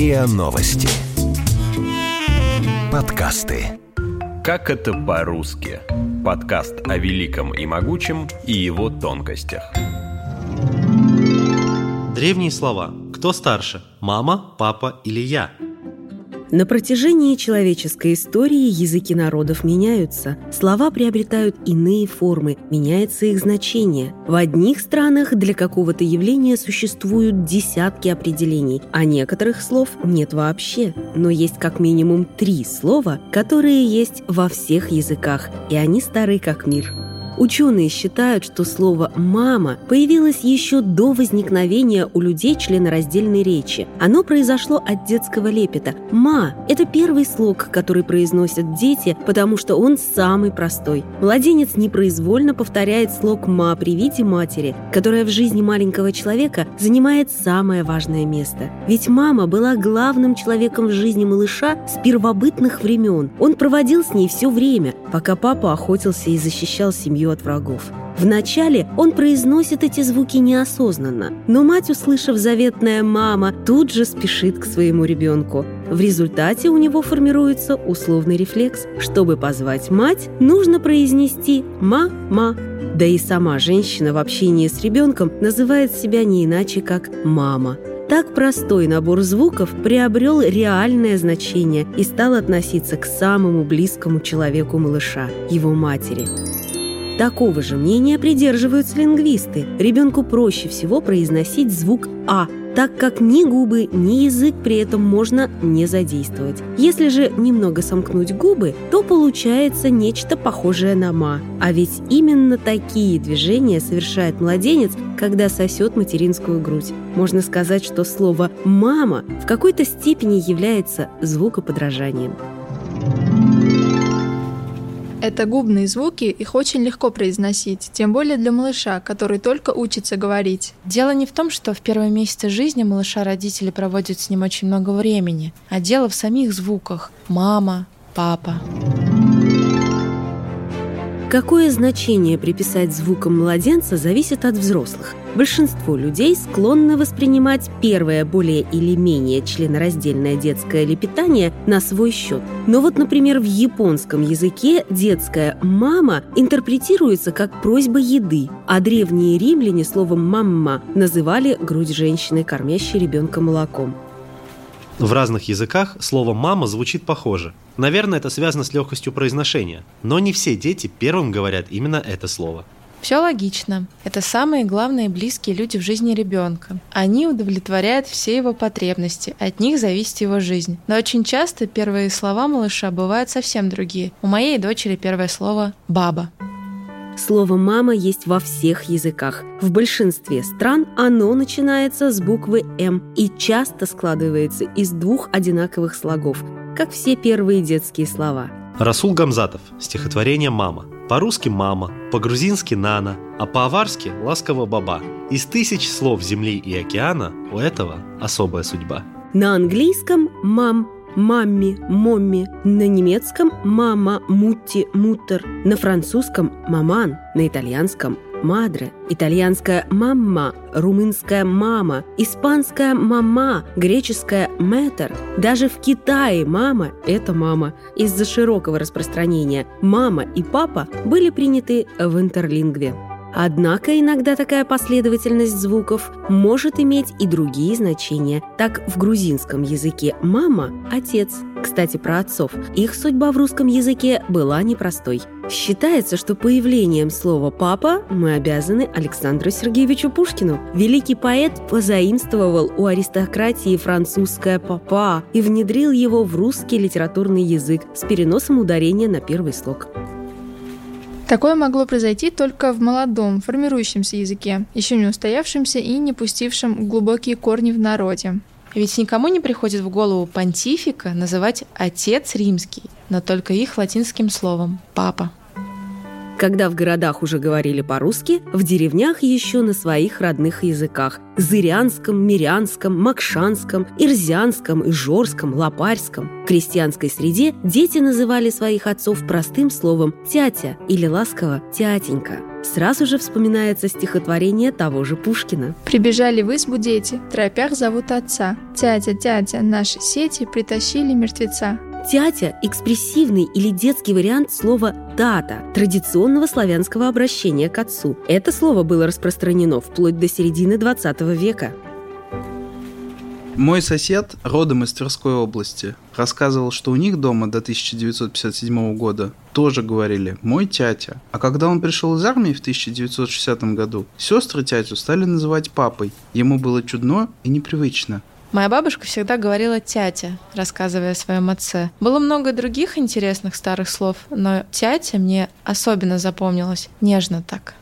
РИА Новости. Подкасты. Как это по-русски? Подкаст о великом и могучем и его тонкостях. Древние слова. Кто старше? Мама, папа или я? На протяжении человеческой истории языки народов меняются, слова приобретают иные формы, меняется их значение. В одних странах для какого-то явления существуют десятки определений, а некоторых слов нет вообще. Но есть как минимум три слова, которые есть во всех языках, и они стары как мир. Ученые считают, что слово «мама» появилось еще до возникновения у людей членораздельной речи. Оно произошло от детского лепета. «Ма» – это первый слог, который произносят дети, потому что он самый простой. Младенец непроизвольно повторяет слог «ма» при виде матери, которая в жизни маленького человека занимает самое важное место. Ведь мама была главным человеком в жизни малыша с первобытных времен. Он проводил с ней все время, пока папа охотился и защищал семью от врагов. Вначале он произносит эти звуки неосознанно, но мать, услышав заветное «мама», тут же спешит к своему ребенку. В результате у него формируется условный рефлекс. Чтобы позвать мать, нужно произнести «ма-ма». Да и сама женщина в общении с ребенком называет себя не иначе, как «мама». Так простой набор звуков приобрел реальное значение и стал относиться к самому близкому человеку малыша, его матери. Такого же мнения придерживаются лингвисты. Ребенку проще всего произносить звук «а», так как ни губы, ни язык при этом можно не задействовать. Если же немного сомкнуть губы, то получается нечто похожее на «ма». А ведь именно такие движения совершает младенец, когда сосет материнскую грудь. Можно сказать, что слово «мама» в какой-то степени является звукоподражанием. Это губные звуки, их очень легко произносить, тем более для малыша, который только учится говорить. Дело не в том, что в первые месяцы жизни малыша родители проводят с ним очень много времени, а дело в самих звуках «мама», «папа». Какое значение приписать звукам младенца зависит от взрослых. Большинство людей склонны воспринимать первое более или менее членораздельное детское лепетание на свой счет. Но вот, например, в японском языке детское «мама» интерпретируется как просьба еды, а древние римляне словом «мамма» называли грудь женщины, кормящей ребенка молоком. В разных языках слово «мама» звучит похоже. Наверное, это связано с легкостью произношения. Но не все дети первым говорят именно это слово. Все логично. Это самые главные близкие люди в жизни ребенка. Они удовлетворяют все его потребности, от них зависит его жизнь. Но очень часто первые слова малыша бывают совсем другие. У моей дочери первое слово «баба». Слово «мама» есть во всех языках. В большинстве стран оно начинается с буквы «М» и часто складывается из двух одинаковых слогов, как все первые детские слова. Расул Гамзатов. Стихотворение «Мама». По-русски «мама», по-грузински «нана», а по-аварски «ласково баба». Из тысяч слов земли и океана у этого особая судьба. На английском «мам» мамми, момми, на немецком мама, мутти, мутер, на французском маман, на итальянском мадре, итальянская мамма, румынская мама, испанская мама, греческая метр. Даже в Китае мама – это мама. Из-за широкого распространения мама и папа были приняты в интерлингве. Однако иногда такая последовательность звуков может иметь и другие значения. Так в грузинском языке «мама» – «отец». Кстати, про отцов. Их судьба в русском языке была непростой. Считается, что появлением слова «папа» мы обязаны Александру Сергеевичу Пушкину. Великий поэт позаимствовал у аристократии французское «папа» и внедрил его в русский литературный язык с переносом ударения на первый слог. Такое могло произойти только в молодом, формирующемся языке, еще не устоявшемся и не пустившем глубокие корни в народе. Ведь никому не приходит в голову понтифика называть «отец римский», но только их латинским словом «папа». Когда в городах уже говорили по-русски, в деревнях еще на своих родных языках – зырянском, мирянском, макшанском, ирзянском, ижорском, лопарском. В крестьянской среде дети называли своих отцов простым словом «тятя» или ласково «тятенька». Сразу же вспоминается стихотворение того же Пушкина. Прибежали в избу дети, тропях зовут отца. Тятя, тятя, наши сети притащили мертвеца. Тятя – экспрессивный или детский вариант слова «тата», традиционного славянского обращения к отцу. Это слово было распространено вплоть до середины 20 века. Мой сосед, родом из Тверской области, рассказывал, что у них дома до 1957 года тоже говорили «мой тятя». А когда он пришел из армии в 1960 году, сестры тятю стали называть папой. Ему было чудно и непривычно. Моя бабушка всегда говорила «тятя», рассказывая о своем отце. Было много других интересных старых слов, но «тятя» мне особенно запомнилось нежно так.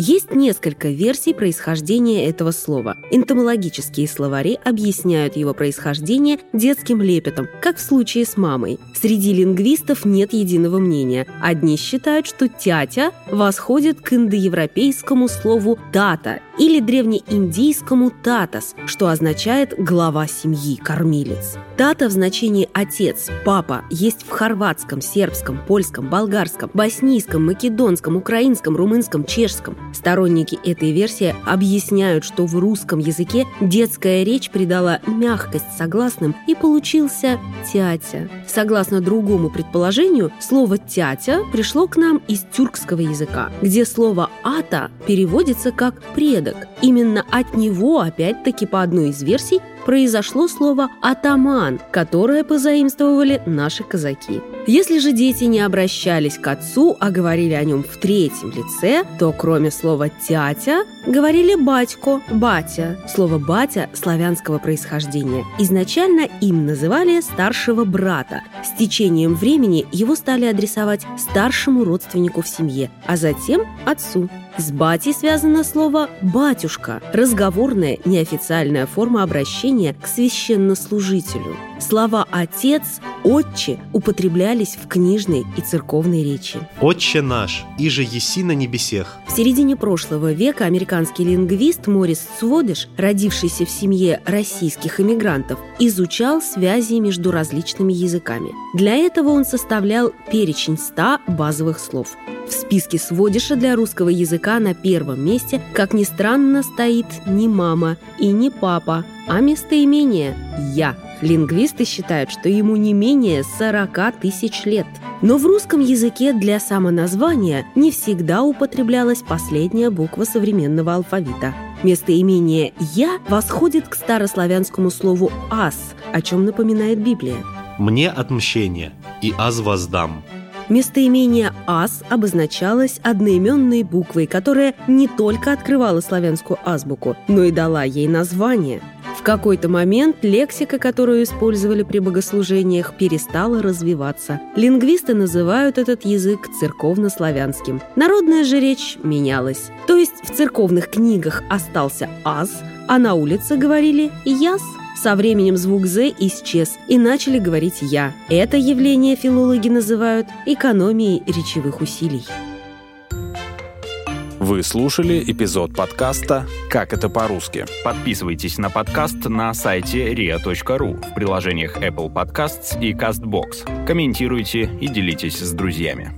Есть несколько версий происхождения этого слова. Энтомологические словари объясняют его происхождение детским лепетом, как в случае с мамой. Среди лингвистов нет единого мнения. Одни считают, что «тятя» восходит к индоевропейскому слову «тата» или древнеиндийскому «татас», что означает «глава семьи», «кормилец». «Тата» в значении «отец», «папа» есть в хорватском, сербском, польском, болгарском, боснийском, македонском, украинском, румынском, чешском. Сторонники этой версии объясняют, что в русском языке детская речь придала мягкость согласным и получился «тятя». Согласно другому предположению, слово «тятя» пришло к нам из тюркского языка, где слово «ата» переводится как «предок». Именно от него, опять-таки по одной из версий, произошло слово «атаман», которое позаимствовали наши казаки. Если же дети не обращались к отцу, а говорили о нем в третьем лице, то кроме слова «тятя» говорили «батько», «батя». Слово «батя» славянского происхождения. Изначально им называли старшего брата. С течением времени его стали адресовать старшему родственнику в семье, а затем отцу. С батей связано слово «батюшка» – разговорная, неофициальная форма обращения к священнослужителю. Слова «отец», «отче» употреблялись в книжной и церковной речи. «Отче наш, иже еси на небесех». В середине прошлого века американский лингвист Морис Цводиш, родившийся в семье российских иммигрантов, изучал связи между различными языками. Для этого он составлял перечень 100 базовых слов. В списке Сводиша для русского языка на первом месте, как ни странно, стоит не мама и не папа, а местоимение «я». Лингвисты считают, что ему не менее 40 тысяч лет. Но в русском языке для самоназвания не всегда употреблялась последняя буква современного алфавита. Местоимение «я» восходит к старославянскому слову «ас», о чем напоминает Библия. «Мне отмщение, и аз воздам». Местоимение «ас» обозначалось одноименной буквой, которая не только открывала славянскую азбуку, но и дала ей название. В какой-то момент лексика, которую использовали при богослужениях, перестала развиваться. Лингвисты называют этот язык церковнославянским. Народная же речь менялась. То есть в церковных книгах остался «аз», а на улице говорили «яс». Со временем звук «з» исчез, и начали говорить «я». Это явление филологи называют экономией речевых усилий. Вы слушали эпизод подкаста «Как это по-русски». Подписывайтесь на подкаст на сайте ria.ru в приложениях Apple Podcasts и CastBox. Комментируйте и делитесь с друзьями.